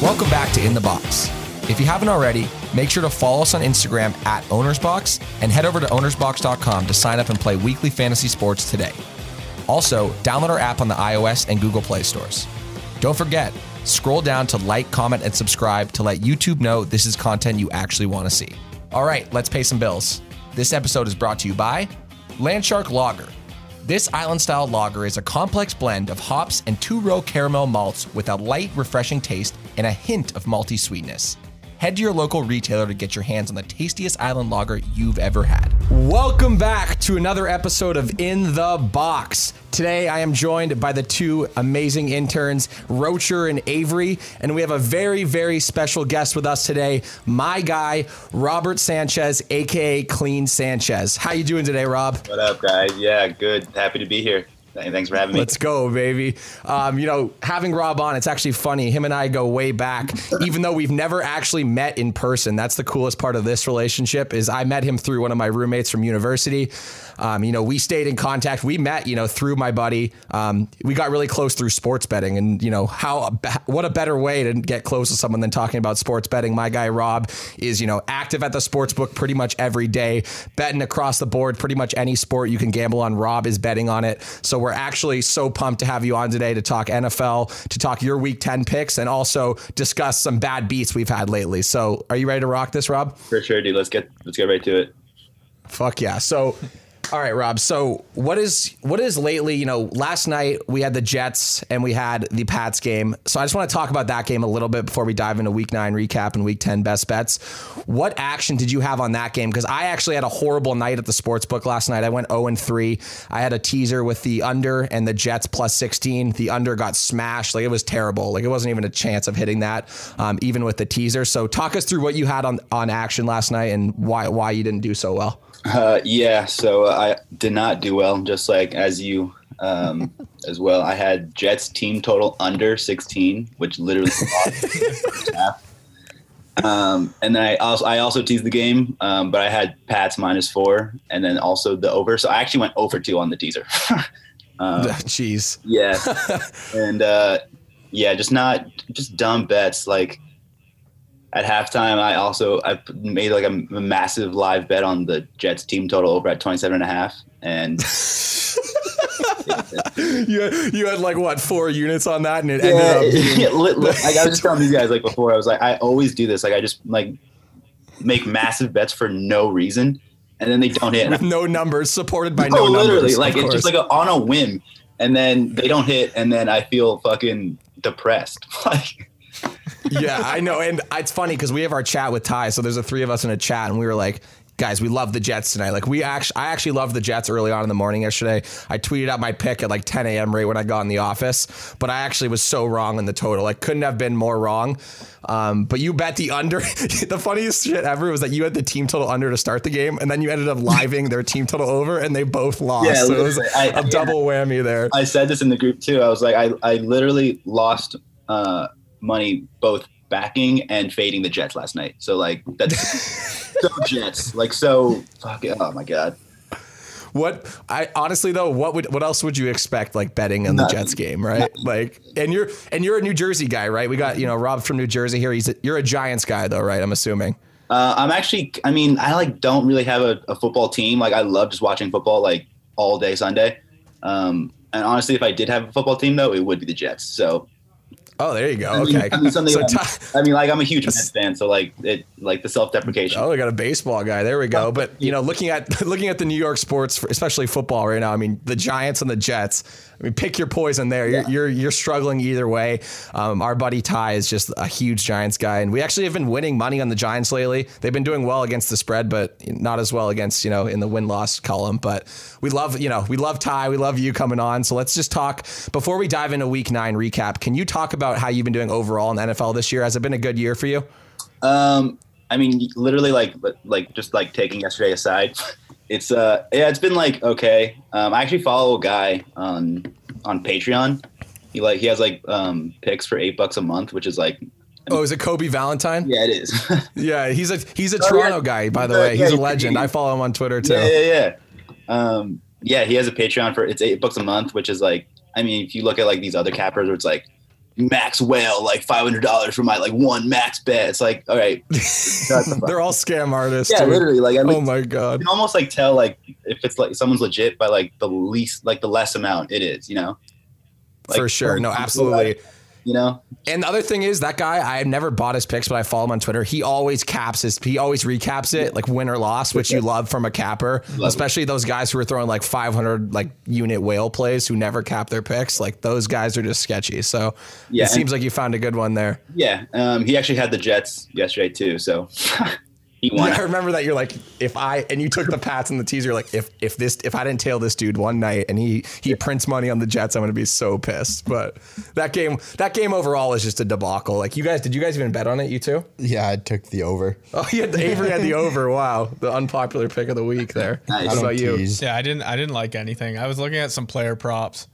Welcome back to In the Box. If you haven't already, make sure to follow us on Instagram at OwnersBox and head over to ownersbox.com to sign up and play weekly fantasy sports today. Also, download our app on the iOS and Google Play stores. Don't forget, scroll down to like, comment, and subscribe to let YouTube know this is content you actually want to see. All right, let's pay some bills. This episode is brought to you by Landshark Lager. This island style lager is a complex blend of hops and two row caramel malts with a light, refreshing taste and a hint of malty sweetness. Head to your local retailer to get your hands on the tastiest island lager you've ever had. Welcome back to another episode of In the Box. Today I am joined by the two amazing interns, Rocher and Avery, and we have a very, very special guest with us today, my guy, Robert Sanchez, aka Clean Sanchez. How you doing today, Rob? What up, guys? Yeah, good. Happy to be here. Thanks for having me. Let's go, baby. Um, you know, having Rob on, it's actually funny. Him and I go way back, even though we've never actually met in person. That's the coolest part of this relationship is I met him through one of my roommates from university. Um, you know, we stayed in contact. We met, you know, through my buddy. Um, we got really close through sports betting, and you know how what a better way to get close to someone than talking about sports betting. My guy Rob is, you know, active at the sports book pretty much every day, betting across the board. Pretty much any sport you can gamble on, Rob is betting on it. So we're actually so pumped to have you on today to talk NFL, to talk your Week Ten picks, and also discuss some bad beats we've had lately. So, are you ready to rock this, Rob? For sure, dude. Let's get let's get right to it. Fuck yeah. So all right, Rob. So what is what is lately? You know, last night we had the Jets and we had the Pats game. So I just want to talk about that game a little bit before we dive into Week Nine recap and Week Ten best bets. What action did you have on that game? Because I actually had a horrible night at the sports book last night. I went zero and three. I had a teaser with the under and the Jets plus sixteen. The under got smashed. Like it was terrible. Like it wasn't even a chance of hitting that, um, even with the teaser. So talk us through what you had on on action last night and why why you didn't do so well. Uh, yeah, so I did not do well, just like as you um, as well. I had Jets team total under 16, which literally. Um, and then I also I also teased the game, um, but I had Pats minus four, and then also the over. So I actually went over two on the teaser. um, Jeez. Yeah, and uh, yeah, just not just dumb bets like at halftime, I also I made like a, a, massive live bet on the Jets team total over at 27 and a half. And you, had, you had like what four units on that and it yeah, ended up being- yeah, like I was just telling you guys like before I was like I always do this. Like I just like make massive bets for no reason and then they don't hit. With no numbers supported by no, oh, no literally. numbers, like it's just like a, on a whim and then they don't hit and then I feel fucking depressed. Like yeah, I know. And it's funny because we have our chat with Ty. So there's the three of us in a chat, and we were like, guys, we love the Jets tonight. Like we actually, I actually loved the Jets early on in the morning yesterday. I tweeted out my pick at like 10 a.m. right when I got in the office, but I actually was so wrong in the total. Like couldn't have been more wrong. Um, but you bet the under. the funniest shit ever was that you had the team total under to start the game, and then you ended up living their team total over, and they both lost. Yeah, so it was I, a double whammy there. I said this in the group too. I was like, I, I literally lost uh, money both backing and fading the Jets last night. So like that's so Jets. Like so fuck it. Oh my god. What I honestly though, what would what else would you expect like betting on the Jets game, right? Like, and you're and you're a New Jersey guy, right? We got you know Rob from New Jersey here. He's a, you're a Giants guy though, right? I'm assuming. Uh, I'm actually. I mean, I like don't really have a, a, football team. Like I love just watching football like all day Sunday. Um, and honestly, if I did have a football team though, it would be the Jets. So Oh, there you go. I mean, okay. I mean, something. So t- I mean, like I'm a huge Mets fan, so like it, like the self-deprecation. Oh, we got a baseball guy. There we go. But you know, looking at looking at the New York sports, especially football right now. I mean, the Giants and the Jets. I mean, pick your poison there. You're, you're, you're struggling either way. Um, our buddy Ty is just a huge Giants guy, and we actually have been winning money on the Giants lately. They've been doing well against the spread, but not as well against you know in the win loss column. But we love you know we love Ty. We love you coming on. So let's just talk before we dive into Week Nine recap. Can you talk about how you've been doing overall in the NFL this year? Has it been a good year for you? Um, I mean, literally, like, like just like taking yesterday aside, it's uh yeah it's been like okay. Um, i actually follow a guy on on patreon. He like he has like um picks for eight bucks a month which is like oh is it kobe valentine? Yeah it is. Yeah he's a he's a oh, toronto yeah. guy by the way. He's yeah, a legend. He, i follow him on twitter too. Yeah yeah yeah. Um yeah he has a patreon for it's eight bucks a month which is like I mean, if you look at like these other cappers where it's like max whale, like five hundred dollars for my like one max bet. It's like, all right, they're all scam artists. Yeah, dude. literally. Like, at Oh least- my you god. can almost like tell like if it's like someone's legit by like the least, like the less amount it is. You know, Like, For sure. No, absolutely. like, you know, And the other thing is that guy, I have never bought his picks, but I follow him on Twitter. He always caps his, he always recaps it like win or loss, which you love from a capper, especially those guys who are throwing like 500 like unit whale plays who never cap their picks. Like those guys are just sketchy. So Yeah, it seems like you found a good one there. yeah. Um, he actually had the Jets yesterday too, so he won. I remember that you're like, if I and you took the Pats and the teaser, like if if this if I didn't tail this dude one night and he he prints money on the Jets, I'm gonna be so pissed. But that game that game overall is just a debacle. Like you guys, did you guys even bet on it? You two? Yeah, I took the over. Oh, he had the, Avery had the over. Wow, the unpopular pick of the week there. Nice. What I don't about you? Yeah, I didn't. I didn't like anything. I was looking at some player props.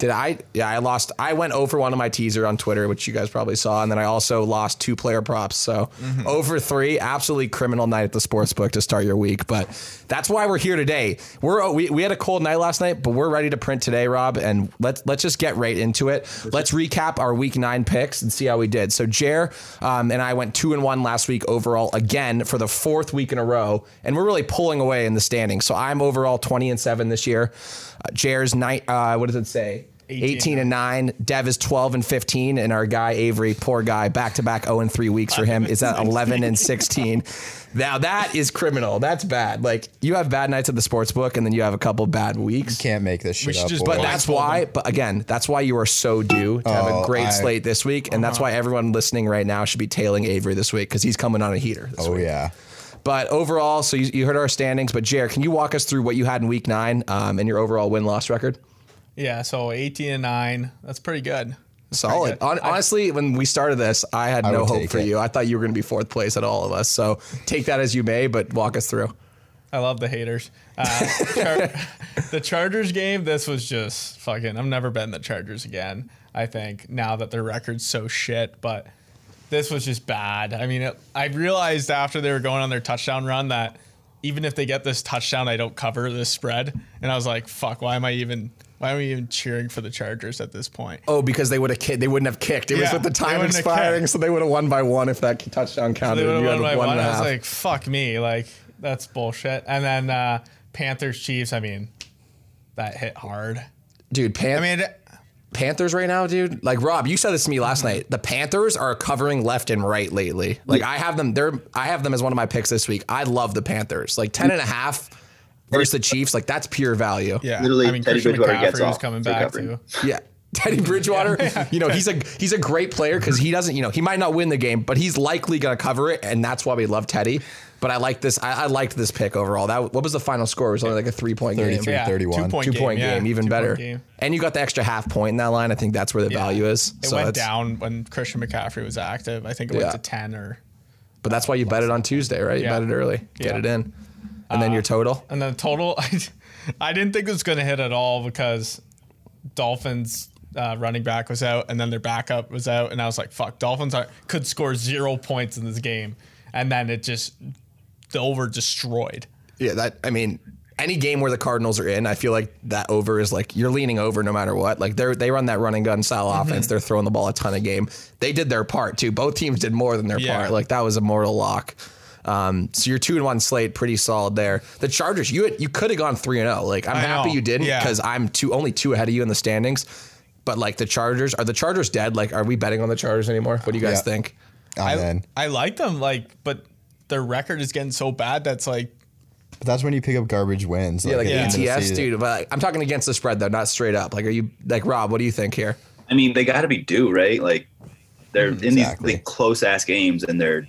Did I? Yeah, I lost. I went over one of my teaser on Twitter, which you guys probably saw, and then I also lost two player props. So over three, absolutely criminal night at the sports book to start your week. But that's why we're here today. We're we, we had a cold night last night, but we're ready to print today, Rob. And let's let's just get right into it. Let's recap our week nine picks and see how we did. So Jer um, and I went two and one last week overall again for the fourth week in a row, and we're really pulling away in the standings. So I'm overall twenty and seven this year. Uh, Jer's night. Uh, what does it say? 18. 18 and 9. Dev is 12 and 15. And our guy, Avery, poor guy, back to back 0 and 3 weeks for him, is at 11 and 16. Now, that is criminal. That's bad. Like, you have bad nights at the sports book, and then you have a couple bad weeks. You Can't make this shit up. just- But boys. that's why, but again, that's why you are so due to have a Oh, great I- slate this week. And that's why everyone listening right now should be tailing Avery this week because he's coming on a heater this oh week. yeah. But overall, so you, you heard our standings. But, Jared, can you walk us through what you had in week nine um, and your overall win loss record? Yeah, so 18 and nine. That's pretty good. That's pretty Solid. good. Hon- honestly, when we started this, I had I no hope for it. you. I thought you were going to be fourth place at all of us. So take that as you may, but walk us through. I love the haters. Uh, Char- the Chargers game, this was just fucking. I'm never betting the Chargers again. I think now that their record's so shit, but this was just bad. I mean, it, I realized after they were going on their touchdown run that even if they get this touchdown, I don't cover this spread. And I was like, fuck, why am I even? Why are we even cheering for the Chargers at this point? Oh, because they would have ki- they wouldn't have kicked. It was Yeah, with the time expiring, so they would have won by one if that touchdown counted. They would have you won by one one. I was like, fuck me. Like, that's bullshit. And then uh, Panthers Chiefs, I mean, that hit hard. dude, Pan- I mean, Panthers right now, dude. Like Rob, you said this to me last night. The Panthers are covering left and right lately. Like I have them. They're I have them as one of my picks this week. I love the Panthers. Like ten and a half versus the Chiefs. Like that's pure value. yeah. Literally, I mean, Teddy Christian Bridgewater McCaffrey was off coming back covering. too. Yeah. Teddy Bridgewater, you know, he's a he's a great player because he doesn't, you know, he might not win the game, but he's likely gonna cover it, and that's why we love Teddy. But I like this. I, I liked this pick overall. That what was the final score? It was only like a three point game, 33. Yeah, 31. Two point two game, point yeah, game, even two-point better. game. And you got the extra half point in that line. I think that's where the Yeah. value is. It so went down when Christian McCaffrey was active. I think it Yeah. went to 10 or. But that's why you bet it on Tuesday, right? You bet it early, get Yeah. it in, and then your total. And then total, I, I didn't think it was going to hit at all because Dolphins uh, running back was out and then their backup was out. And I was like, fuck, Dolphins are, could score zero points in this game. And then it just, the over destroyed. Yeah, that I mean, any game where the Cardinals are in, I feel like that over is like you're leaning over no matter what. Like they're they run that running gun style Mm-hmm. offense. They're throwing the ball a ton of game. They did their part too. Both teams did more than their Yeah. part. Like that was a mortal lock. Um, so your two and one slate, pretty solid there. The Chargers, you had, you could have gone three and zero. Like I'm I happy know. you didn't Yeah. because I'm two only two ahead of you in the standings. But like the Chargers, are the Chargers dead? Like, are we betting on the Chargers anymore? What do you guys Yeah. think? I'm I, like them, like, but their record is getting so bad that's like, But that's when you pick up garbage wins. Yeah, like at the end of the ATS, dude. But like, I'm talking against the spread though, not straight up. Like, are you like Rob? What do you think here? I mean, they got to be due, right? Like they're in exactly. these like, close ass games and they're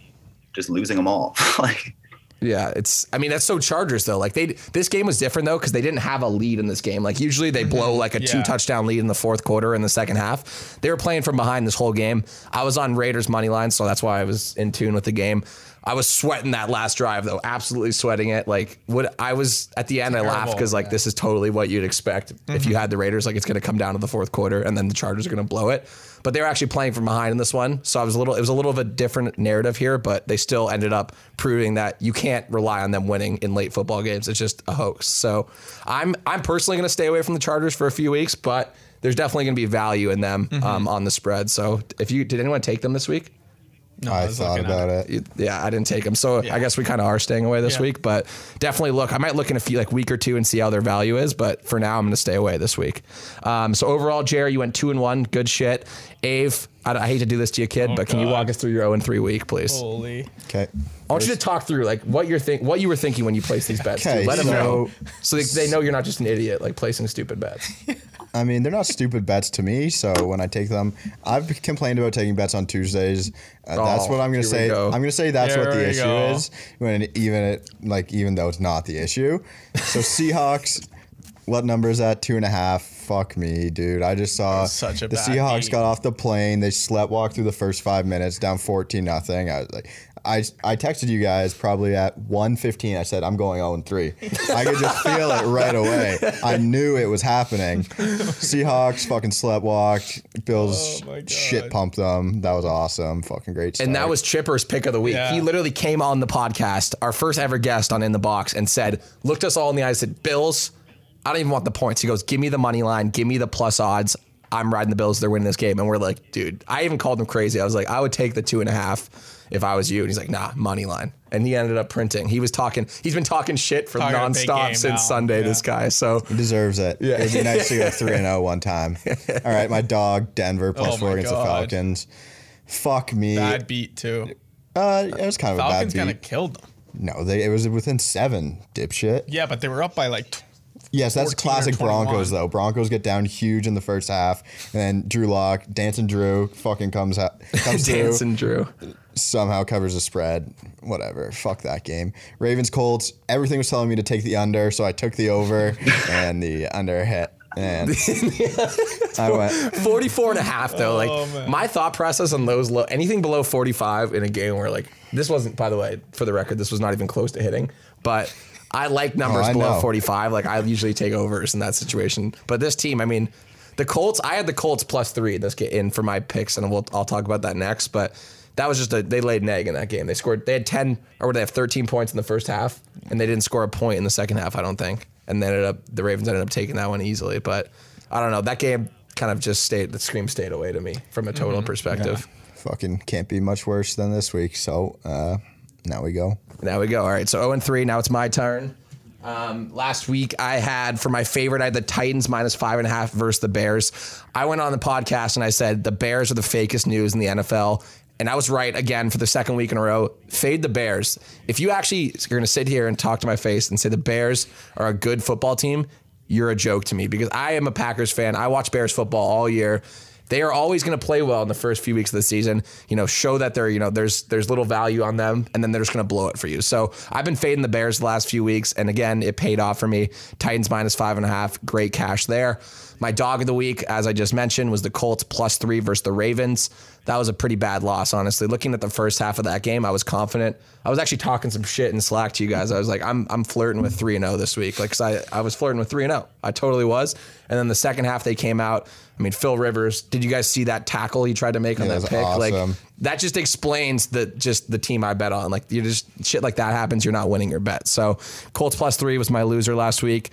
just losing them all. like Yeah, it's. I mean, that's so Chargers though. Like they, this game was different though because they didn't have a lead in this game. Like usually they blow mm-hmm. like a two touchdown lead in the fourth quarter in the second half. They were playing from behind this whole game. I was on Raiders money line, so that's why I was in tune with the game. I was sweating that last drive though, absolutely sweating it. Like what I was at the end, I laughed because like this is totally what you'd expect if you had the Raiders. Like it's going to come down to the fourth quarter and then the Chargers are going to blow it. But they were actually playing from behind in this one, so I was a little. It was a little of a different narrative here, but they still ended up proving that you can't rely on them winning in late football games. It's just a hoax. So I'm I'm personally going to stay away from the Chargers for a few weeks, but there's definitely going to be value in them Mm-hmm. um, on the spread. So if you did anyone take them this week? No, I was thought about it. You- Yeah, I didn't take them. So I guess we kind of are staying away this Yeah. week, but definitely look. I might look in a few like week or two and see how their value is, but for now I'm going to stay away this week. Um, so overall, Jerry, you went two and one, good shit. Ave, I, I hate to do this to you, kid, but can you Oh, walk us through your zero and three week, please? Holy. Okay. I want you to talk through like what you're think, what you were thinking when you placed these bets. Okay. Let them so- know, so they, they know you're not just an idiot like placing stupid bets. I mean, they're not stupid bets to me. So when I take them, I've complained about taking bets on Tuesdays. Uh, that's Oh, what I'm going to say. go. I'm going to say that's what the issue go. is. When even it, like even though it's not the issue. So Seahawks, what number is that? Two and a half. Fuck me, dude. I just saw Such a the Seahawks beat. got off the plane. They slept walked through the first five minutes, down fourteen nothing. I was like. I, I texted you guys probably at 1.15. I said, I'm going 0 3. I could just feel it right away. I knew it was happening. Seahawks fucking sleptwalked. Bills Oh shit pumped them. That was awesome. Fucking great start. And that was Chipper's pick of the week. Yeah. He literally came on the podcast, our first ever guest on In the Box, and said, looked us all in the eyes, said, Bills, I don't even want the points. He goes, give me the money line, give me the plus odds. I'm riding the Bills. They're winning this game. And we're like, dude, I even called him crazy. I was like, I would take the two and a half if I was you. And he's like, nah, money line. And he ended up printing. He was talking, he's been talking shit for Talking a nonstop since now. Sunday, Yeah. this guy. So He deserves it. Yeah. It'd be nice to go 3 and 0 one time. All right, my dog, Denver, plus Oh four my against the Falcons. Fuck me. Bad beat too. Uh, it was kind of Falcons a bad beat. kind of killed them. No, they, it was within seven, dipshit. Yeah, but they were up by like. T- Yes, that's classic Broncos though. Broncos get down huge in the first half, and then Drew Lock, Dancing Drew, fucking comes out, comes dancing Drew. Somehow covers the spread. Whatever, fuck that game. Ravens Colts. Everything was telling me to take the under, so I took the over, and the under hit. And I went. 44 and a half though like Oh, my thought process on those low anything below 45 in a game where like this wasn't by the way for the record this was not even close to hitting but i like oh, numbers Oh, I below know. 45 like i usually take overs in that situation but this team i mean the colts i had the colts plus three in this get in for my picks and we'll, i'll talk about that next but that was just a they laid an egg in that game they scored they had 10 or would they have 13 points in the first half and they didn't score a point in the second half i don't think and they ended up the ravens ended up taking that one easily but i don't know that game kind of just stayed the scream stayed away to me from a total perspective Fucking can't be much worse than this week. So uh, now we go. Now we go. All right. So 0 and 3. Now it's my turn. Um, last week I had for my favorite, I had the Titans minus five and a half versus the Bears. I went on the podcast and I said the Bears are the fakest news in the NFL. And I was right again for the second week in a row. Fade the Bears. If you actually are going to sit here and talk to my face and say the Bears are a good football team, you're a joke to me because I am a Packers fan. I watch Bears football all year. They are always going to play well in the first few weeks of the season. You know, show that they're you know there's there's little value on them, and then they're just going to blow it for you. So I've been fading the Bears the last few weeks, and again, it paid off for me. Titans minus five and a half, great cash there. My dog of the week, as I just mentioned, was the Colts plus three versus the Ravens. That was a pretty bad loss, honestly. Looking at the first half of that game, I was confident. I was actually talking some shit in Slack to you guys. I was like, I'm I'm flirting with three and zero this week, like 'cause I I was flirting with three and zero. I totally was. And then the second half, they came out. I mean, Phil Rivers. Did you guys see that tackle he tried to make on Yeah, that pick? was Like that just explains the just the team I bet on. Like you just shit like that happens, you're not winning your bet. So Colts plus three was my loser last week.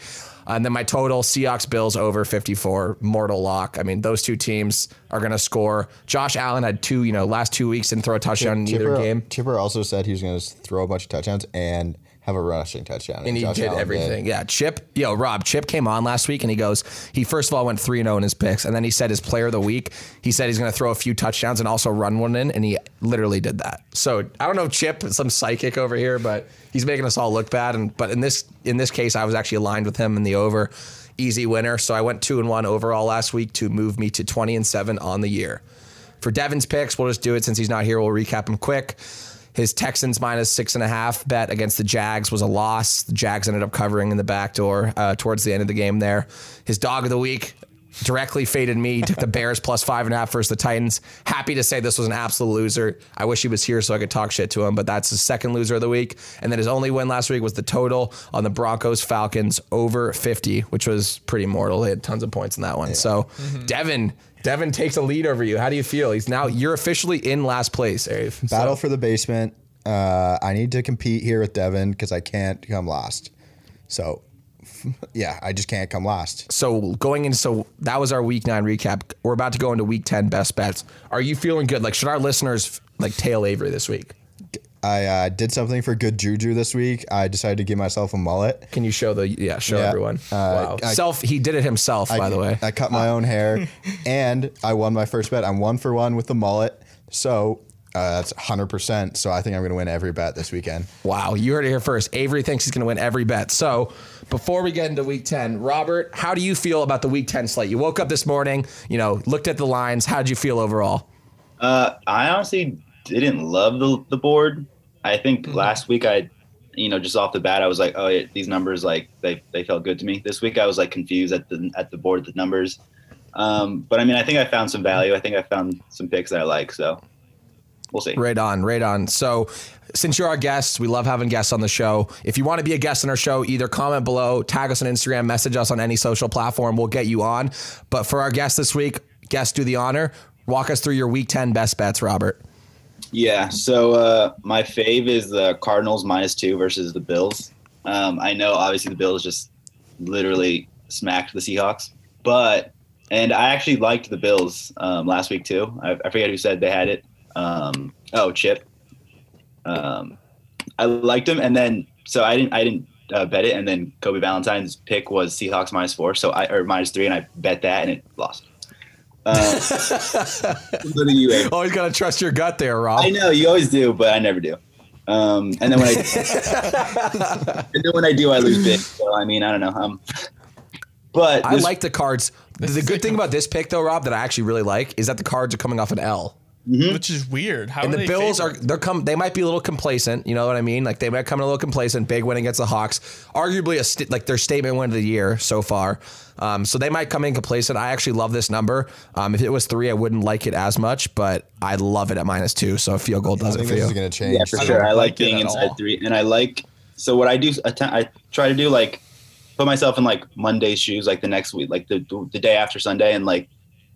Uh, and then my total Seahawks Bills over 54 mortal lock. I mean, those two teams are going to score. Josh Allen had two, you know, last two weeks didn't throw a touchdown in either Chipper, game. Chipper also said he was going to throw a bunch of touchdowns and have a rushing touchdown. And he Josh did Allen everything. Yeah. Chip, yo, Rob, Chip came on last week and he goes, he first of all went 3 0 in his picks. And then he said his player of the week, he said he's going to throw a few touchdowns and also run one in. And he literally did that. So I don't know, if Chip, some psychic over here, but he's making us all look bad. And But in this in this case, I was actually aligned with him in the over. Easy winner. So I went 2 and 1 overall last week to move me to 20 and 7 on the year. For Devin's picks, we'll just do it since he's not here. We'll recap him quick. His Texans minus six and a half bet against the Jags was a loss. The Jags ended up covering in the back door uh, towards the end of the game there. His dog of the week directly faded me. Took the Bears plus five and a half versus the Titans. Happy to say this was an absolute loser. I wish he was here so I could talk shit to him, but that's his second loser of the week. And then his only win last week was the total on the Broncos Falcons over 50, which was pretty mortal. They had tons of points in that one. So Devin. Devin takes a lead over you. How do you feel? He's now you're officially in last place, Ave. So- Battle for the basement. Uh, I need to compete here with Devin because I can't come last. So yeah, I just can't come last. So going into so that was our week nine recap. We're about to go into week ten best bets. Are you feeling good? Like, should our listeners like tail Avery this week? I uh, did something for good juju this week. I decided to give myself a mullet. Can you show the yeah show Yeah. everyone? Uh, wow, I- self he did it himself by I, the way. I cut my own hair, and I won my first bet. I'm one for one with the mullet, so uh, that's 100. percent So I think I'm going to win every bet this weekend. Wow, you heard it here first. Avery thinks he's going to win every bet. So, before we get into week 10, Robert, how do you feel about the week 10 slate? You woke up this morning, you know, looked at the lines. How did you feel overall? Uh, I honestly didn't love the the board. I think Mm-hmm. last week I, you know, just off the bat, I was like, oh, yeah, these numbers like they they felt good to me. This week I was like confused at the at the board the numbers. Um, but I mean, I think I found some value. I think I found some picks that I like. So we'll see. Right on, right on. So, since you're our guest, we love having guests on the show. If you want to be a guest on our show, either comment below, tag us on Instagram, message us on any social platform. We'll get you on. But for our guest this week, guests do the honor. Walk us through your week 10 best bets, Robert. Yeah. So uh, my fave is the Cardinals minus two versus the Bills. Um, I know obviously the Bills just literally smacked the Seahawks, but and I actually liked the Bills um, last week too. I, I forget who said they had it. Um, oh, Chip. Um, I liked him, and then so I didn't I didn't uh, bet it, and then Kobe Valentine's pick was Seahawks minus four, so I or minus three, and I bet that, and it lost. Uh, you, Always got to trust your gut there, Rob. I know you always do, but I never do. Um, and then when I and then when I do, I lose big. So I mean, I don't know. Um, but I like the cards. The good thing about this pick, though, Rob, that I actually really like is that the cards are coming off an L. which is weird. How And the they Bills are they're come they might be a little complacent, you know what I mean? Like they might come in a little complacent, big win against the Hawks, arguably a st- like their statement win of the year so far. Um, so they might come in complacent. I actually love this number. Um, if it was three, I wouldn't like it as much, but I love it at minus two. So a field goal I does it think for you. is going to change. yeah, for I sure. don't I like like being inside all. three, and I like so what I do. I try to do like put myself in like Monday's shoes, like the next week, like the the day after Sunday, and like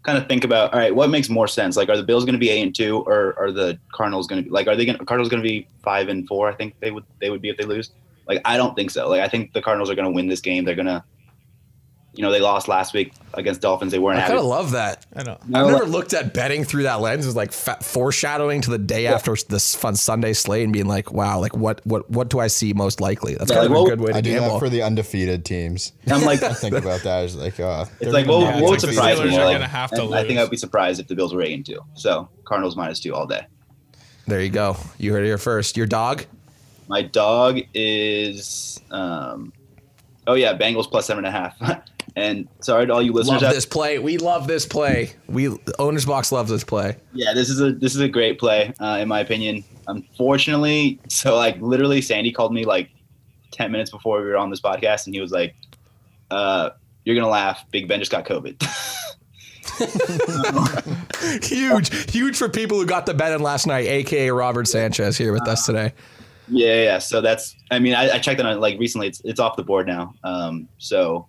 kind of think about all right, what makes more sense? Like, are the Bills going to be eight and two, or are the Cardinals going to be like are they going Cardinals going to be five and four? I think they would they would be if they lose. Like, I don't think so. Like, I think the Cardinals are going to win this game. They're gonna, you know, they lost last week against Dolphins. They weren't I kind of love that. I know. I've never looked at betting through that lens as like fa- foreshadowing to the day after this fun Sunday slate and being like, wow, like what what what do I see most likely? That's Yeah, kind like, of a good way to I do gamble. that for the undefeated teams. I'm like, I think about that as like, uh, It's like, what, Yeah, what would it's like the surprise me? Like, gonna have to and I think. I'd be surprised if the Bills were eight and two. So Cardinals minus two all day. there you go. You heard it here first. Your dog. My dog is, um, oh yeah, Bengals plus seven and a half. and sorry to all you listeners. Love out- this play. We love this play. We owners box loves this play. Yeah, this is a this is a great play uh, in my opinion. Unfortunately, so like literally, Sandy called me like ten minutes before we were on this podcast, and he was like, uh, "You're gonna laugh. Big Ben just got COVID." huge, huge for people who got the bet in last night, aka Robert Sanchez here with us today. Yeah, yeah. So that's. I mean, I, I checked on it like recently. It's it's off the board now. Um, so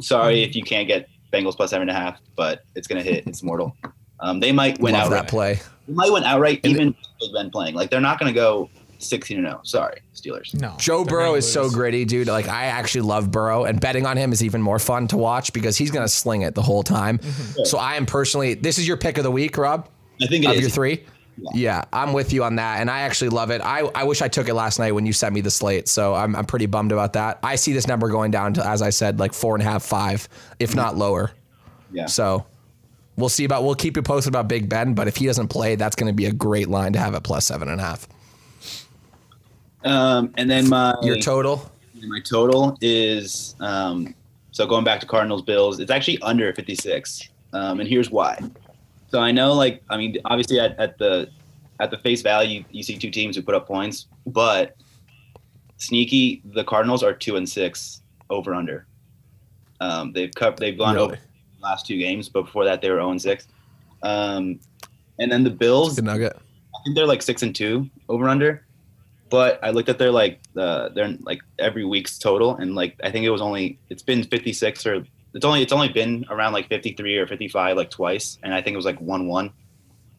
sorry if you can't get Bengals plus seven and a half, but it's gonna hit. It's mortal. Um, they might win Love outright. that play. They might win outright, And- even with Big Ben playing. Like they're not gonna go sixteen and zero. Sorry, Steelers. No. Joe Burrow gonna is so gritty, dude. Like I actually love Burrow, and betting on him is even more fun to watch because he's gonna sling it the whole time. So I am personally. This is your pick of the week, Rob. I think it of is. your three. Yeah. I'm with you on that, and I actually love it. I, I wish I took it last night when you sent me the slate, so I'm, I'm pretty bummed about that. I see this number going down to, as I said, like four and a half, five, if not lower. Yeah. So we'll see about. We'll keep you posted about Big Ben, but if he doesn't play, that's going to be a great line to have at plus seven and a half. Um, and then my Your total. my total is um, so going back to Cardinals Bills. It's actually under 56, um, and here's why. So I know, like, I mean, obviously at, at the at the face value, you see two teams who put up points, but sneaky, the Cardinals are two and six over under. Um, they've cut, they've gone Really? over the last two games, but before that they were 0 and six. Um, and then the Bills. I think they're like six and two over under. But I looked at their like uh, their like every week's total, and like I think it was only it's been fifty six or it's only it's only been around like fifty three or fifty five like twice, and I think it was like one one.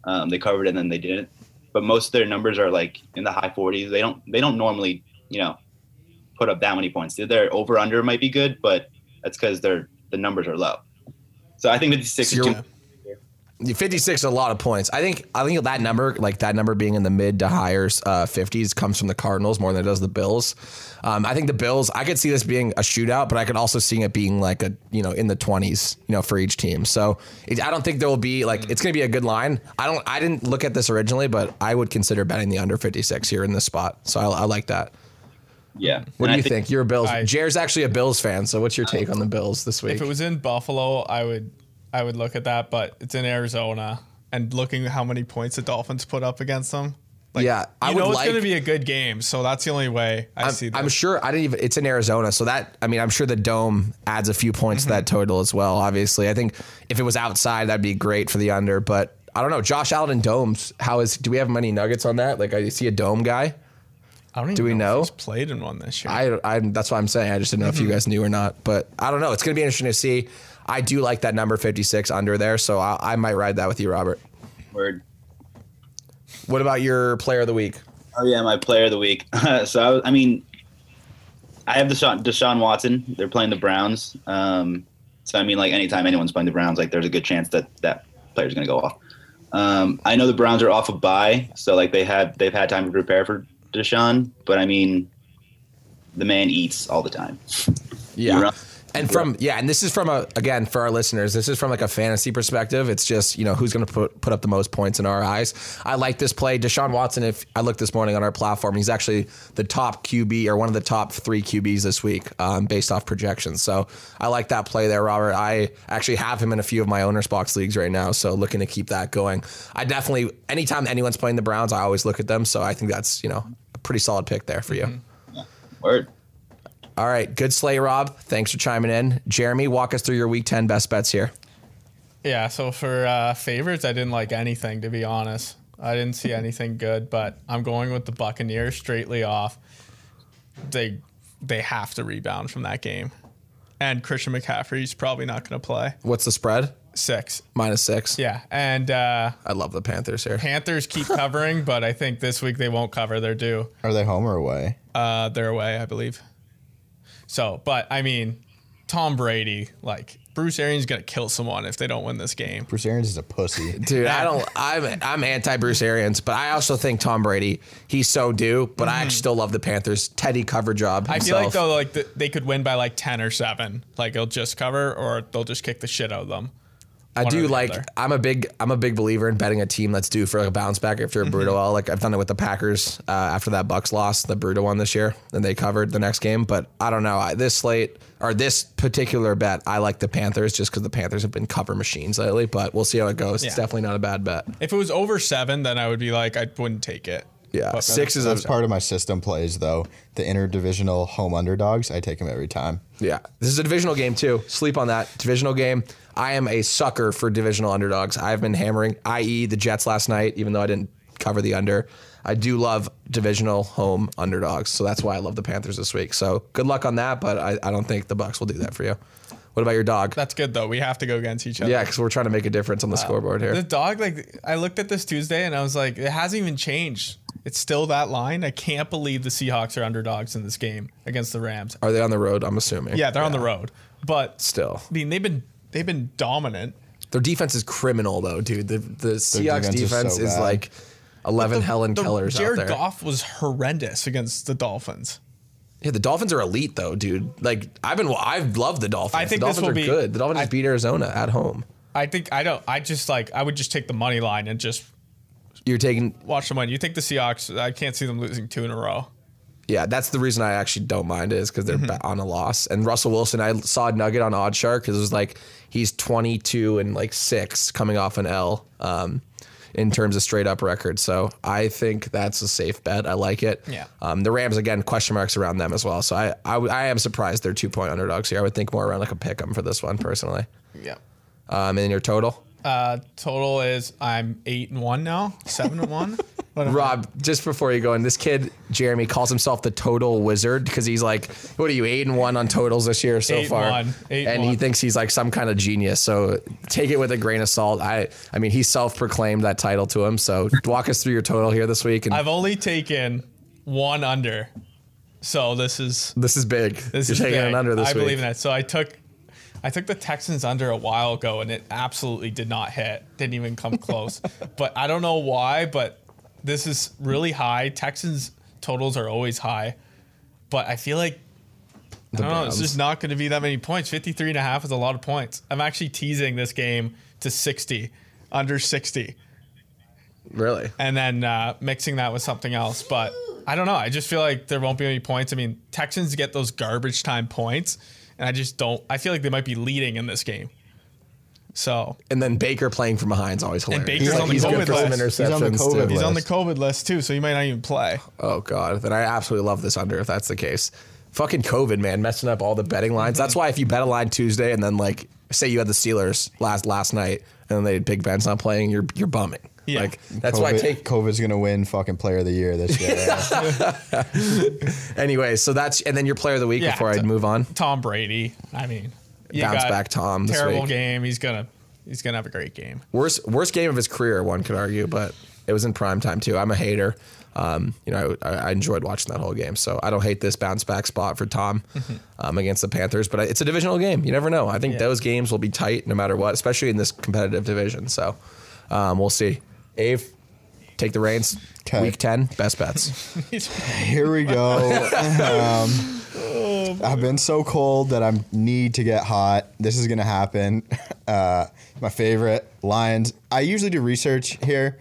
Um, they covered it and then they didn't. But most of their numbers are like in the high forties. They don't they don't normally you know put up that many points. Their over under might be good, but that's because their the numbers are low. So I think 56 So is too. 56 is a lot of points. I think I think that number, like that number being in the mid to higher uh, 50s, comes from the Cardinals more than it does the Bills. Um, I think the Bills. I could see this being a shootout, but I could also see it being like a you know in the 20s, you know, for each team. So it, I don't think there will be like it's going to be a good line. I don't. I didn't look at this originally, but I would consider betting the under 56 here in this spot. So I, I like that. Yeah. What And do I you think? You're a Bills. I- Jared's actually a Bills fan. So what's your take on the Bills this week? If it was in Buffalo, I would I would look at that, but it's in Arizona and looking how many points the Dolphins put up against them. Like, Yeah, I you know it's like- going to be a good game, so that's the only way I I'm, see that. I'm sure I didn't even. It's in Arizona, so that I mean, I'm sure the dome adds a few points to that Mm-hmm. total as well. Obviously, I think if it was outside, that'd be great for the under. But I don't know, Josh Allen domes. How is? Do we have many nuggets on that? Like, I see a dome guy. I don't even do we know, know? he's played in one this year. I, I that's what I'm saying. I just didn't know if you Mm-hmm. guys knew or not. But I don't know. It's gonna be interesting to see. I do like that number 56 under there, so I, I might ride that with you, Robert. Word. What about your player of the week? Oh yeah, my player of the week. so I, I mean, I have Deshaun, Deshaun Watson. They're playing the Browns. Um, so I mean, like anytime anyone's playing the Browns, like there's a good chance that that player's going to go off. Um, I know the Browns are off a bye, so like they have they've had time to prepare for Deshaun. But I mean, the man eats all the time. Yeah. And from yeah, and this is from a again for our listeners, this is from like a fantasy perspective. It's just you know who's going to put put up the most points in our eyes. I like this play, Deshaun Watson. If I looked this morning on our platform, he's actually the top QB or one of the top three QBs this week, um, based off projections. So I like that play there, Robert. I actually have him in a few of my owners box leagues right now, so looking to keep that going. I definitely anytime anyone's playing the Browns, I always look at them. So I think that's you know a pretty solid pick there for you. Word. All right, good slate, Rob. Thanks for chiming in. Jeremy, walk us through your week 10 best bets here. Yeah, so for uh, favorites, I didn't like anything to be honest. I didn't see anything good, but I'm going with the Buccaneers straightly off. They they have to rebound from that game, and Christian McCaffrey's probably not going to play What's the spread? six. Minus six. Yeah, and uh, I love the Panthers here. Panthers keep covering, but I think this week they won't cover. They're due. Are they home or away? Uh, they're away, I believe. So, but I mean, Tom Brady, like Bruce Arians, gonna kill someone if they don't win this game. Bruce Arians is a pussy. Dude, I don't. I'm I'm anti Bruce Arians, but I also think Tom Brady. He's so due, but I actually still love the Panthers. Teddy cover job. Mm-hmm. I feel like though, like the, they could win by like ten or seven. Like they'll just cover, or they'll just kick the shit out of them. I do like. other. I'm a big. I'm a big believer in betting a team that's due for like a bounce back after Mm-hmm. a brutal L. Like I've done it with the Packers uh, after that Bucks loss, the brutal one this year, and they covered the next game. But I don't know. I, this slate or this particular bet, I like the Panthers just because the Panthers have been cover machines lately. But we'll see how it goes. It's definitely not a bad bet. If it was over seven, then I would be like, I wouldn't take it. Yeah, But- six is a That's part of my system plays though. The interdivisional home underdogs, I take them every time. Yeah, this is a divisional game too. Sleep on that divisional game. I am a sucker for divisional underdogs. I've been hammering, i.e., the Jets last night, even though I didn't cover the under. I do love divisional home underdogs, so that's why I love the Panthers this week. So good luck on that, but I, I don't think the Bucks will do that for you. What about your dog? That's good though. We have to go against each other. Yeah, because we're trying to make a difference on the uh, scoreboard here. The dog, like, I looked at this Tuesday and I was like, it hasn't even changed. It's still that line. I can't believe the Seahawks are underdogs in this game against the Rams. Are they on the road? I'm assuming. Yeah, they're on the road, but Still, I mean, they've been they've been dominant. their defense is criminal though, dude. The the Seahawks defense is so is, like eleven Helen The- Kellers Jared out there. Goff was horrendous against the Dolphins. Yeah, the Dolphins are elite though, dude. Like I've been, I've loved the Dolphins. I think the Dolphins are be- good. The Dolphins I- just beat Arizona at home. I think I don't. I just like I would just take the money line and just You're taking, watch the money. You think the Seahawks? I can't see them losing two in a row. yeah. That's the reason I actually don't mind it is because they're Mm-hmm. on a loss. And Russell Wilson, I saw a nugget on Odd Shark because it was like he's 22 and like six coming off an L. Um, in terms of straight up record. So I think that's a safe bet. I like it. Yeah. Um, the Rams again, question marks around them as well. So I, I, I am surprised they're two point underdogs here. I would think more around like a pick 'em for this one personally. Yeah. Um, and your total. Uh, total is I'm eight and one now, seven and one. What am I- Rob, just before you go in, this kid Jeremy calls himself the total wizard because he's like, "What are you eight and one on totals this year so Eight and far?" one. Eight and and he thinks he's like some kind of genius. So take it with a grain of salt. I, I mean, he self-proclaimed that title to him. So walk us through your total here this week. And I've only taken one under. So this is This is big. this You're is taking big. an under this week. I week. believe in that. So I took I took the Texans under a while ago and it absolutely did not hit. Didn't even come close. but I don't know why, but this is really high. Texans totals are always high. But I feel like I don't know, it's just not going to be that many points. 53 and a half is a lot of points. I'm actually teasing this game to 60, under 60 Really? and then uh, mixing that with something else. But I don't know. I just feel like there won't be any points. I mean, Texans get those garbage time points, and I just don't. I feel like they might be leading in this game. So And then Baker playing from behind is always hilarious. Baker's He's on the he's good COVID for some list. He's on the COVID too. list. he's on the COVID list too, so he might not even play. Oh god, then I absolutely love this under if that's the case. Fucking COVID, man, messing up all the betting lines. That's mhm. why if you bet a line Tuesday and then like say you had the Steelers last last night and then they Big Ben's not playing, you're you're bumming. Yeah. Like that's COVID, why I take COVID's gonna win fucking player of the year this year. anyway. So that's and then your player of the week Yeah, before I t- move on. Tom Brady. I mean, you Bounce got back Tom this Terrible week. game. He's gonna he's gonna have a great game. Worst worst game of his career, one could argue, but it was in prime time too. I'm a hater. Um, you know, I, I enjoyed watching that whole game, so I don't hate this bounce back spot for Tom um, against the Panthers. But it's a divisional game; you never know. I think Yeah. those games will be tight no matter what, especially in this competitive division. So um, we'll see. Ave, take the reins. 'Kay. Week ten, best bets. Here we go. I've been so cold that I need to get hot. This is gonna happen. Uh, my favorite Lions. I usually do research here,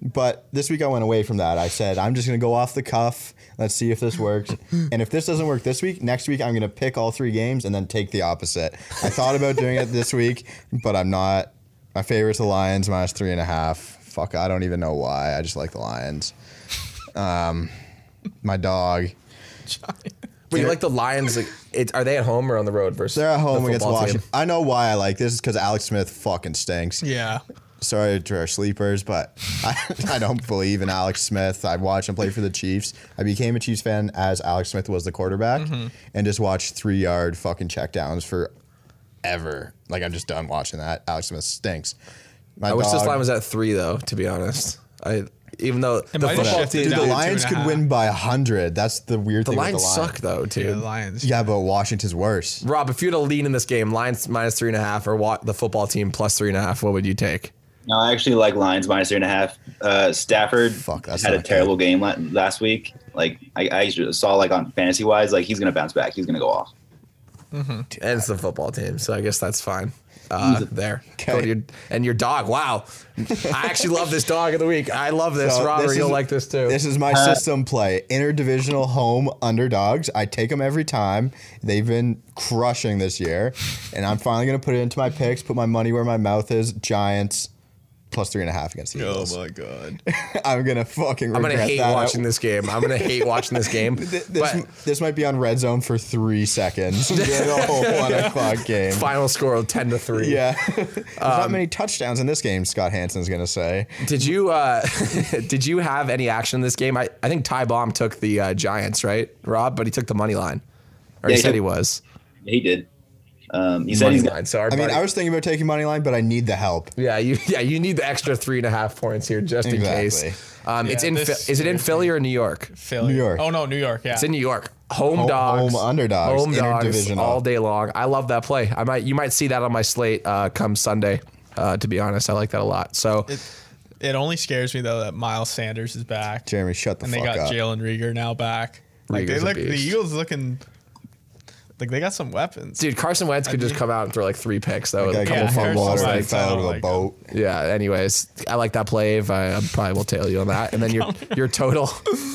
but this week I went away from that. I said I'm just gonna go off the cuff. Let's see if this works. And if this doesn't work this week, next week I'm gonna pick all three games and then take the opposite. I thought about doing it this week, but I'm not. My favorite's the Lions minus three and a half. Fuck, I don't even know why. I just like the Lions. Um, my dog. But you like the Lions? Like, it, are they at home or on the road versus? They're at home the against football team? Washington. I know why I like this is because Alex Smith fucking stinks. Yeah. Sorry to our sleepers, but I, I don't believe in Alex Smith. I watched him play for the Chiefs. I became a Chiefs fan as Alex Smith was the quarterback, Mm-hmm. and just watched three yard fucking checkdowns for ever. Like I'm just done watching that. Alex Smith stinks. My I wish this dog- line was at three though. To be honest, I even though the might have football shifted team, Dude, down the to two Lions and a could half. win by hundred. That's the weird the thing. Lions with the Lions. suck though, too. Yeah, the Lions. Yeah, but Washington's worse. Rob, if you had a lean in this game, Lions minus three and a half, or wa- the football team plus three and a half, what would you take? No, I actually like Lions minus three and a half. Uh, Stafford Fuck, that's had a not terrible game la- last week. Like I, I saw, like on fantasy wise, like he's gonna bounce back. He's gonna go off. And it's the football team, so I guess that's fine. Uh, there, Okay. Your, and your dog. Wow, I actually love this dog of the week. I love this, So Robert. this You'll like this too. This is my system play. Interdivisional home underdogs. I take them every time. They've been crushing this year. And I'm finally going to put it into my picks, put my money where my mouth is. Giants plus three and a half against the Eagles. Oh my god. I'm going to fucking I'm gonna hate that. watching this game. I'm gonna hate watching this game. Th- but This, this might be on red zone for three seconds. the whole one o'clock game. final score of ten to three. Yeah. There's not many touchdowns in this game, Scott Hansen's going to say. Did you uh, did you have any action in this game? I, I think Ty Bomb took the uh, Giants, right, Rob? But he took the money line, or Yeah, he he said took- he was He did. Um, he said money he's line. So our I mean, I was thinking about taking money line, but I need the help. yeah, you yeah you need the extra three and a half points here just in case. Um, it's Yeah, in this is it in Philly or New York? Philly. New York. Oh no, New York. Yeah. It's in New York. Home, Home- dogs, home underdogs, home dogs all day long. I love that play. I might you might see that on my slate uh, come Sunday. Uh, to be honest, I like that a lot. So It only scares me though that Miles Sanders is back, Jeremy, shut the and they got. Jalen Reagor now back. Like they Reagor's a look, the. Eagles looking like they got some weapons. dude, Carson Wentz could just come out and throw like three picks though. with a couple Yeah, couple fumbles. water Harrison and Wentz, fell out of a like boat. Yeah. Anyways, I like that play. If I, I probably will tail you on that. And then your your total.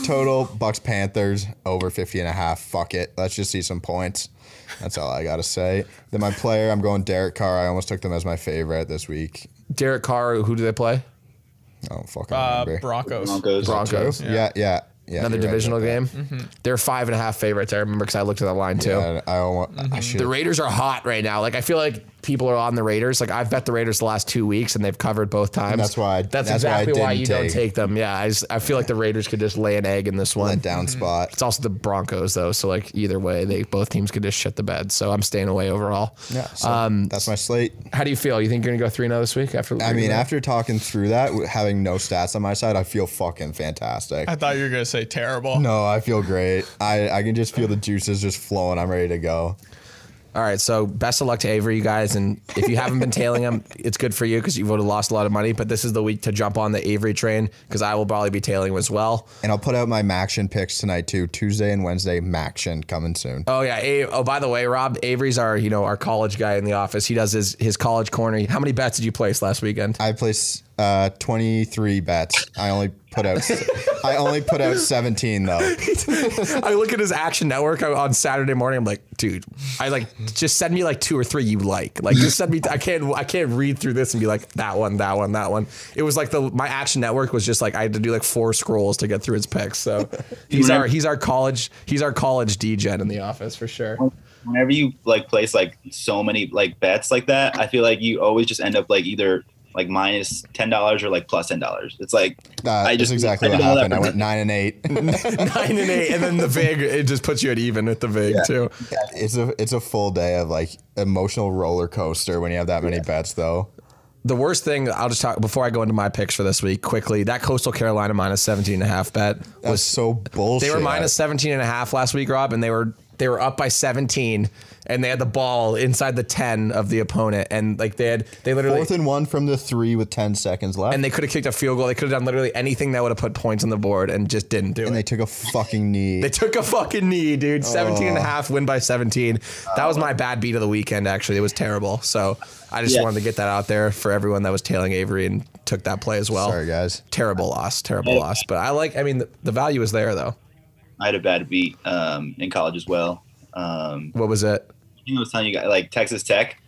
Total Bucks Panthers over 50 and a half. Fuck it. Let's just see some points. That's all I got to say. Then my player, I'm going Derek Carr. I almost took them as my favorite this week. Derek Carr. Who do they play? I don't fucking Uh, remember. Broncos. Broncos. Broncos. Yeah, yeah, yeah. Another you're right divisional about game. Mm-hmm. They're five and a half favorites. I remember because I looked at that line too. that. Yeah, I, almost, I mm-hmm. should. The Raiders are hot right now. Like I feel like people are on the Raiders. Like I've bet the Raiders the last two weeks and they've covered both times. that's why- That's, that's why I exactly why, didn't you don't take. take them. Yeah, I, just, I feel like the Raiders could just lay an egg in this one. Let down mm-hmm. spot. It's also the Broncos though, so like either way, they both teams could just shit the bed. So I'm staying away overall. Yeah, so Um, that's my slate. How do you feel? You think you're gonna go three 0 this week after? I mean, after talking through that, w- having no stats on my side, I feel fucking fantastic. I thought you were gonna say terrible. No, I feel great. I, I can just feel the juices just flowing. I'm ready to go. All right, so best of luck to Avery, you guys. And if you haven't been tailing him, it's good for you because you would have lost a lot of money. But this is the week to jump on the Avery train because I will probably be tailing him as well. And I'll put out my MACtion picks tonight too. Tuesday and Wednesday, MACtion coming soon. Oh yeah. A- oh, by the way, Rob Avery's our you know our college guy in the office. He does his his college corner. How many bets did you place last weekend? I placed uh, 23 bets. I only put out I only put out 17 though. I look at his Action Network on Saturday morning. I'm like, dude, I like just send me like two or three you like. Like just send me. I can't. I can't read through this and be like that one, that one, that one. It was like the my Action Network was just like I had to do like four scrolls to get through his picks. So he's our he's our college he's our college DGen in the office for sure. whenever you like place like so many like bets like that, I feel like you always just end up like either like minus ten dollars or like plus ten dollars. It's like Uh, I just exactly I what did that happened. I went nine and eight. Nine and eight, and then the vig it just puts you at even with the vig too. it's a it's a full day of like emotional roller coaster when you have that many bets though. The worst thing I'll just talk before I go into my picks for this week quickly. That Coastal Carolina minus 17 and a half bet That's was so bullshit. They were minus 17 and a half last week, Rob, and they were they were up by 17 and they had the ball inside the 10 of the opponent and like they had they literally Fourth and one from the three with 10 seconds left. and they could have kicked a field goal. They could have done literally anything that would have put points on the board and just didn't do and it. And they took a fucking knee. They took a fucking knee, dude. 17 and a half, win by 17. That was my bad beat of the weekend, actually. It was terrible. So I just Yeah. wanted to get that out there for everyone that was tailing Avery and took that play as well. Sorry, guys. Terrible loss, terrible loss. But I like, I mean, the, the value is there, though. I had a bad beat um, in college as well. Um, What was it? I think I was telling you guys like Texas Tech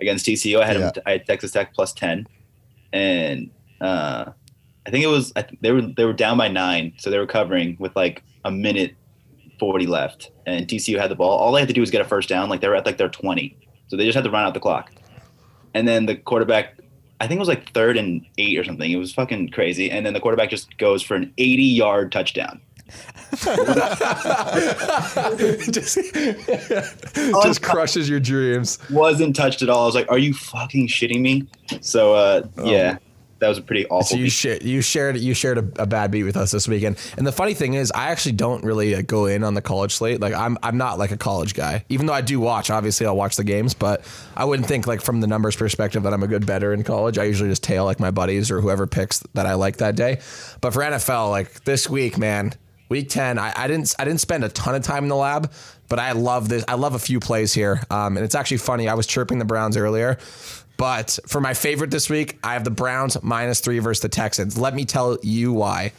against TCU. I had Yeah. them, I had Texas Tech plus ten, and uh, I think it was I th- they were they were down by nine, so they were covering with like a minute forty left, and TCU had the ball. All they had to do was get a first down. Like they were at like their twenty, so they just had to run out the clock, and then the quarterback. I think it was like third and eight or something. It was fucking crazy. And then the quarterback just goes for an 80 yard touchdown. just, just crushes your dreams. wasn't touched at all. I was like, "Are you fucking shitting me?" So uh, yeah, that was a pretty awful. So you shared you shared you shared a, a bad beat with us this weekend, and the funny thing is, I actually don't really uh, go in on the college slate. Like I'm I'm not like a college guy, even though I do watch. Obviously, I'll watch the games, but I wouldn't think like from the numbers perspective that I'm a good better in college. I usually just tail like my buddies or whoever picks that I like that day. But for NFL, like this week, man, week ten, I, I didn't I didn't spend a ton of time in the lab, but I love this. I love a few plays here, um, and it's actually funny. I was chirping the Browns earlier. But for my favorite this week, I have the Browns minus three versus the Texans. Let me tell you why.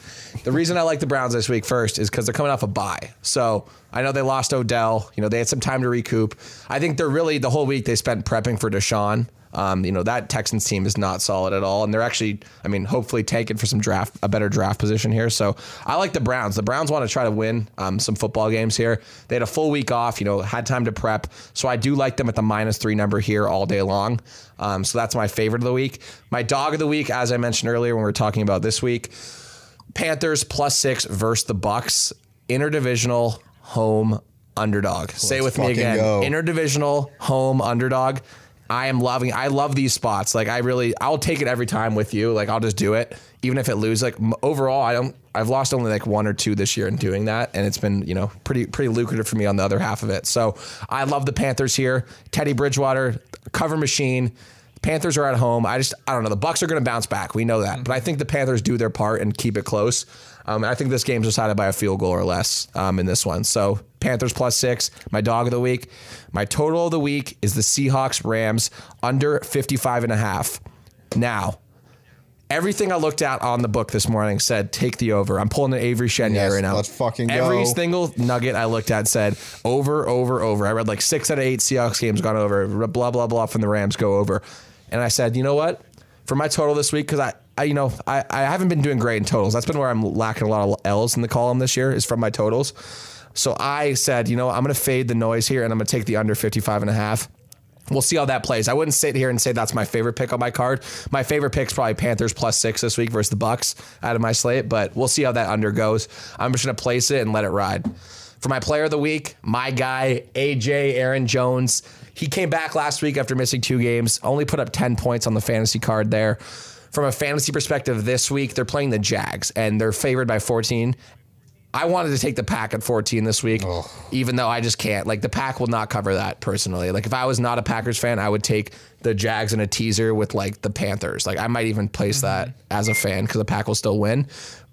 The reason I like the Browns this week first is because they're coming off a bye. So I know they lost Odell. You know, they had some time to recoup. I think they're really, the whole week they spent prepping for Deshaun. Um, you know, that Texans team is not solid at all. And they're actually, I mean, hopefully taken for some draft, a better draft position here. So I like the Browns. The Browns want to try to win um, some football games here. They had a full week off, you know, had time to prep. So I do like them at the minus three number here all day long. Um, so that's my favorite of the week. My dog of the week, as I mentioned earlier when we were talking about this week, Panthers plus six versus the Bucs. Interdivisional home underdog. Say it with me again. go. Interdivisional home underdog. I am loving. I love these spots. Like I really, I'll take it every time with you. Like I'll just do it, even if it loses. Like m- overall, I don't. I've lost only like one or two this year in doing that, and it's been you know pretty pretty lucrative for me on the other half of it. So I love the Panthers here. Teddy Bridgewater, cover machine. Panthers are at home. I just I don't know. The Bucs are going to bounce back. We know that, mm-hmm. but I think the Panthers do their part and keep it close. Um, I think this game's decided by a field goal or less um, in this one. So Panthers plus six. My dog of the week. My total of the week is the Seahawks Rams under 55 and a half. Now, everything I looked at on the book this morning said take the over. I'm pulling an Avery Chenier Yes, right now. let's fucking Every go. single nugget I looked at said over, over, over. I read like six out of eight Seahawks games gone over. Blah blah blah from the Rams go over, and I said, you know what? For my total this week, because I, I, you know, I, I haven't been doing great in totals. That's been where I'm lacking a lot of L's in the column this year is from my totals. So I said, you know, I'm going to fade the noise here and I'm going to take the under 55 and a half. We'll see how that plays. I wouldn't sit here and say that's my favorite pick on my card. My favorite pick's probably Panthers plus six this week versus the Bucs out of my slate, but we'll see how that under goes. I'm just gonna place it and let it ride. For my player of the week, my guy, AJ Aaron Jones. He came back last week after missing two games, only put up 10 points on the fantasy card there. From a fantasy perspective, this week they're playing the Jags and they're favored by 14. I wanted to take the pack at 14 this week, even though I just can't. Like the pack will not cover that personally. Like if I was not a Packers fan, I would take the Jags in a teaser with like the Panthers. Like I might even place mm-hmm. that as a fan because the pack will still win.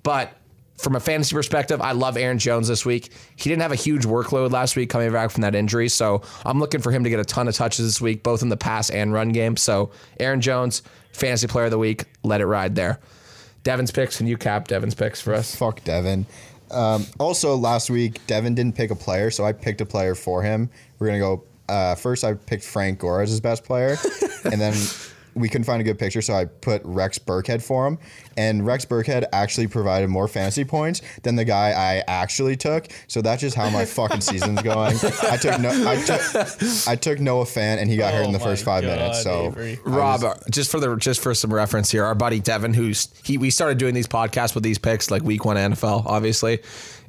But from a fantasy perspective, I love Aaron Jones this week. He didn't have a huge workload last week coming back from that injury, so I'm looking for him to get a ton of touches this week, both in the pass and run game. So Aaron Jones, fantasy player of the week, let it ride there. Devin's picks, and you cap Devin's picks for us. Fuck Devin. Um, also, last week, Devin didn't pick a player, so I picked a player for him. We're going to go. Uh, first, I picked Frank Gore as his best player. and then we couldn't find a good picture, so I put Rex Burkhead for him. And Rex Burkhead actually provided more fantasy points than the guy I actually took. So that's just how my fucking season's going. I took no, I took, I took Noah Fant, and he got hurt in the Oh first my five minutes. So Avery. Rob, uh, just for the just for some reference here, our buddy Devin, who's he we started doing these podcasts with these picks like week one NFL, obviously,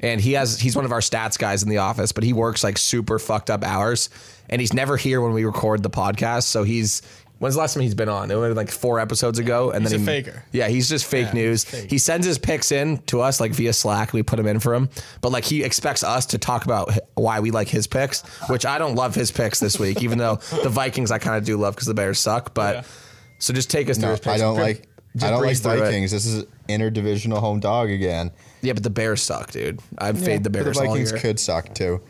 and he has he's one of our stats guys in the office, but he works like super fucked up hours, and he's never here when we record the podcast. So he's when's the last time he's been on? It was like four episodes ago, and He's then a he, faker. Yeah, he's just fake Yeah, news. fake. He sends his picks in to us like via Slack. We put them in for him, but like he expects us to talk about why we like his picks, which I don't love his picks this week, even though the Vikings I kind of do love because the Bears suck. But Yeah. so just take us through no, his picks. I don't Just like. I don't like breeze through it. Vikings. This is interdivisional home dog again. Yeah, but the Bears suck, dude. i've fade the Bears. But Bears the all Vikings year. could suck too.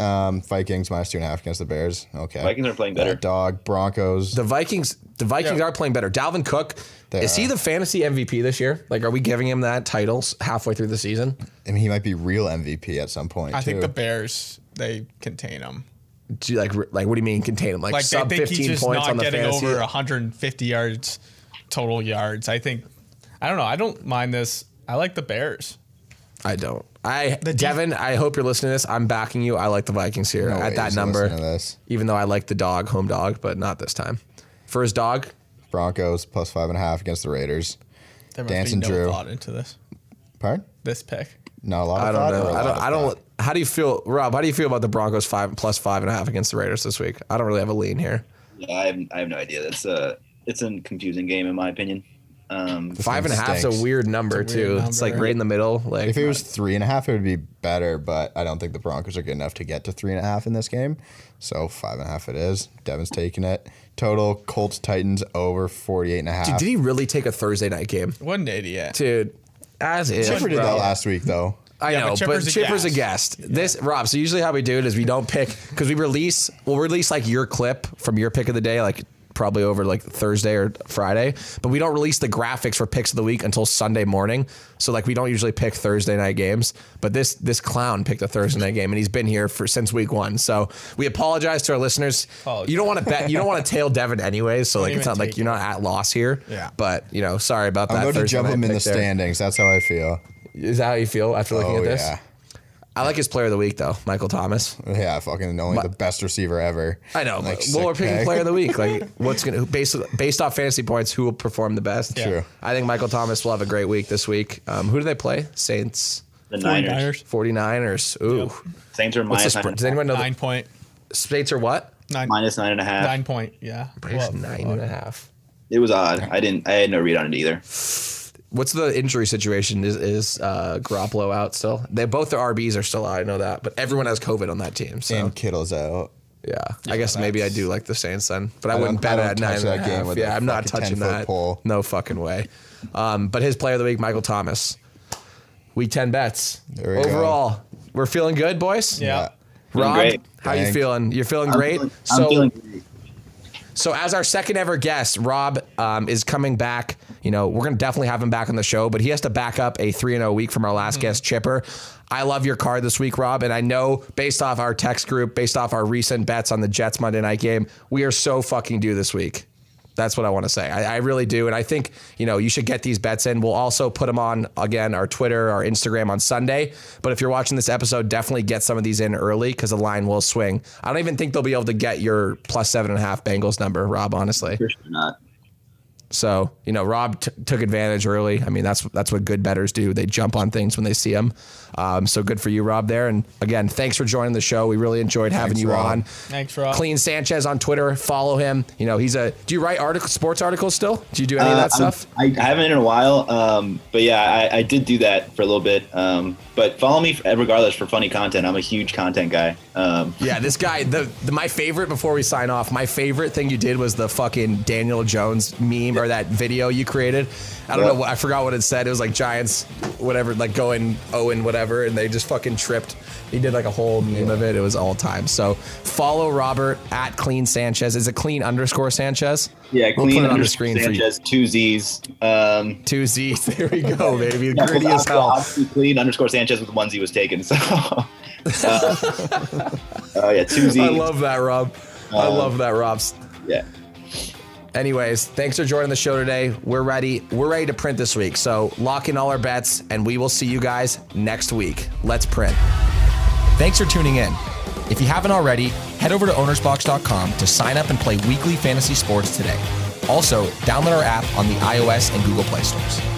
Um, Vikings minus two and a half against the Bears. Okay. Vikings are playing Yeah, better. dog Broncos. The Vikings, the Vikings Yeah. are playing better. Dalvin Cook, They is he the fantasy MVP this year? Like, are we giving him that title halfway through the season? I mean, he might be real MVP at some point. I too. think the Bears they contain him. Do you like, like, what do you mean contain him? Like, Like sub fifteen just points on the getting fantasy. over 150 yards total yards. I think I don't know. I don't mind this. I like the Bears. I don't. I The def- Devin, I hope you're listening to this. I'm backing you. I like the Vikings here No at that number. this. Even though I like the dog, home dog, but not this time. For his dog, Broncos plus five and a half against the Raiders. There must Dancing be no Drew. thought into this. Pardon? This pick. Not a lot of I don't know. or a I lot don't. I don't. How do you feel, Rob? How do you feel about the Broncos five plus five and a half against the Raiders this week? I don't really have a lean here. Yeah, I have, I have no idea. That's a it's a confusing game in my opinion. Um, Five and a is a weird number It's a weird too. It's like right in the middle. Like If it was three and a half, it would be better. But I don't think the Broncos are good enough to get to three and a half in this game. So five and a half it is. Devin's taking it. Total Colts Titans over 48 and a half. Dude, did he really take a Thursday night game, What an idiot. dude? As is, Chipper did that last week though. I Yeah, know, but but Chipper's Chipper's, a a guest. This Rob. So usually how we do it is we don't pick because we release. We'll release like your clip from your pick of the day, like probably over like Thursday or Friday. But we don't release the graphics for picks of the week until Sunday morning. So like we don't usually pick Thursday night games. But this this clown picked a Thursday night game, and he's been here for since week one. So we apologize to our listeners. Apologize. You don't want to bet. You don't want to tail Devin anyways. So like it's not like you're not at loss here. Yeah. But you know, sorry about that. I'm going to jump him in the there. standings. That's how I feel. Is that how you feel after looking Oh at this? yeah, I like his player of the week though, Michael Thomas. yeah. Fucking only the best receiver ever. I know, Like, well, we're picking pick. player of the week. Like, what's gonna based based off fantasy points, who will perform the best? Yeah. True. I think Michael Thomas will have a great week this week. Um, who do they play? Saints, the Niners. 49ers. Ooh, Saints are what's minus spread? nine, Does anyone know? Nine The, point. Saints are what? Nine, minus nine and a half. nine point. Yeah. Nine and a half. It was odd. I didn't. I had no read on it either. What's the injury situation? Is is uh, Garoppolo out still? They both the RBs are still out. I know that, but everyone has COVID on that team. So And Kittle's out. yeah, I guess maybe I do like the Saints then, but I, I wouldn't bet I at don't nine touch and a that game half. with Yeah, I'm not touching that. pole. No fucking way. Um, but his player of the week, Michael Thomas. Week ten bets. There we go. Overall, we're feeling good, boys. Yeah. Feeling Rob, great. how you feeling? You're feeling I'm great. feeling- so I'm feeling great. so as our second ever guest, Rob um, is coming back. You know, we're gonna definitely have him back on the show, but he has to back up a three and zero week from our last guest, mm-hmm. Chipper. I love your card this week, Rob, and I know based off our text group, based off our recent bets on the Jets Monday night game, we are so fucking due this week. That's what I want to say. I, I, really do. And I think, you know, you should get these bets in. We'll also put them on, again, our Twitter, our Instagram on Sunday. But if you're watching this episode, definitely get some of these in early because the line will swing. I don't even think they'll be able to get your plus seven and a half Bengals number, Rob, honestly. For sure not. So you know, Rob t- took advantage early. I mean, that's that's what good betters do. They jump on things when they see them. Um, so good for you, Rob. There. And again, thanks for joining the show. We really enjoyed having thanks, you Rob. on. Thanks, Rob. Clean Sanchez on Twitter. Follow him. You know, he's a. Do you write article sports articles still? Do you do any uh, of that stuff? I, I, haven't in a while. Um, but yeah, I, I, did do that for a little bit. Um, but follow me regardless for funny content. I'm a huge content guy. Um, yeah, this guy. The, the my favorite before we sign off. My favorite thing you did was the fucking Daniel Jones meme or that video you created. I don't yep. know. I forgot what it said. It was like Giants, whatever, like going Owen, whatever, and they just fucking tripped. He did like a whole meme of it. It was all time. So follow Robert at Clean Sanchez. Is it Clean underscore Sanchez? Yeah, we'll Clean underscore Sanchez. Two Z's. Um, two Z's. There we go, baby. yeah, Gritty as hell. Clean underscore Sanchez with one Z was taken. So. uh, uh, yeah, two Z's. I love that, Rob. I um, love that, Rob. Yeah. Anyways, thanks for joining the show today. We're ready. We're ready to print this week. So lock in all our bets, and we will see you guys next week. Let's print. Thanks for tuning in. If you haven't already, head over to ownersbox.com to sign up and play weekly fantasy sports today. Also, download our app on the iOS and Google Play stores.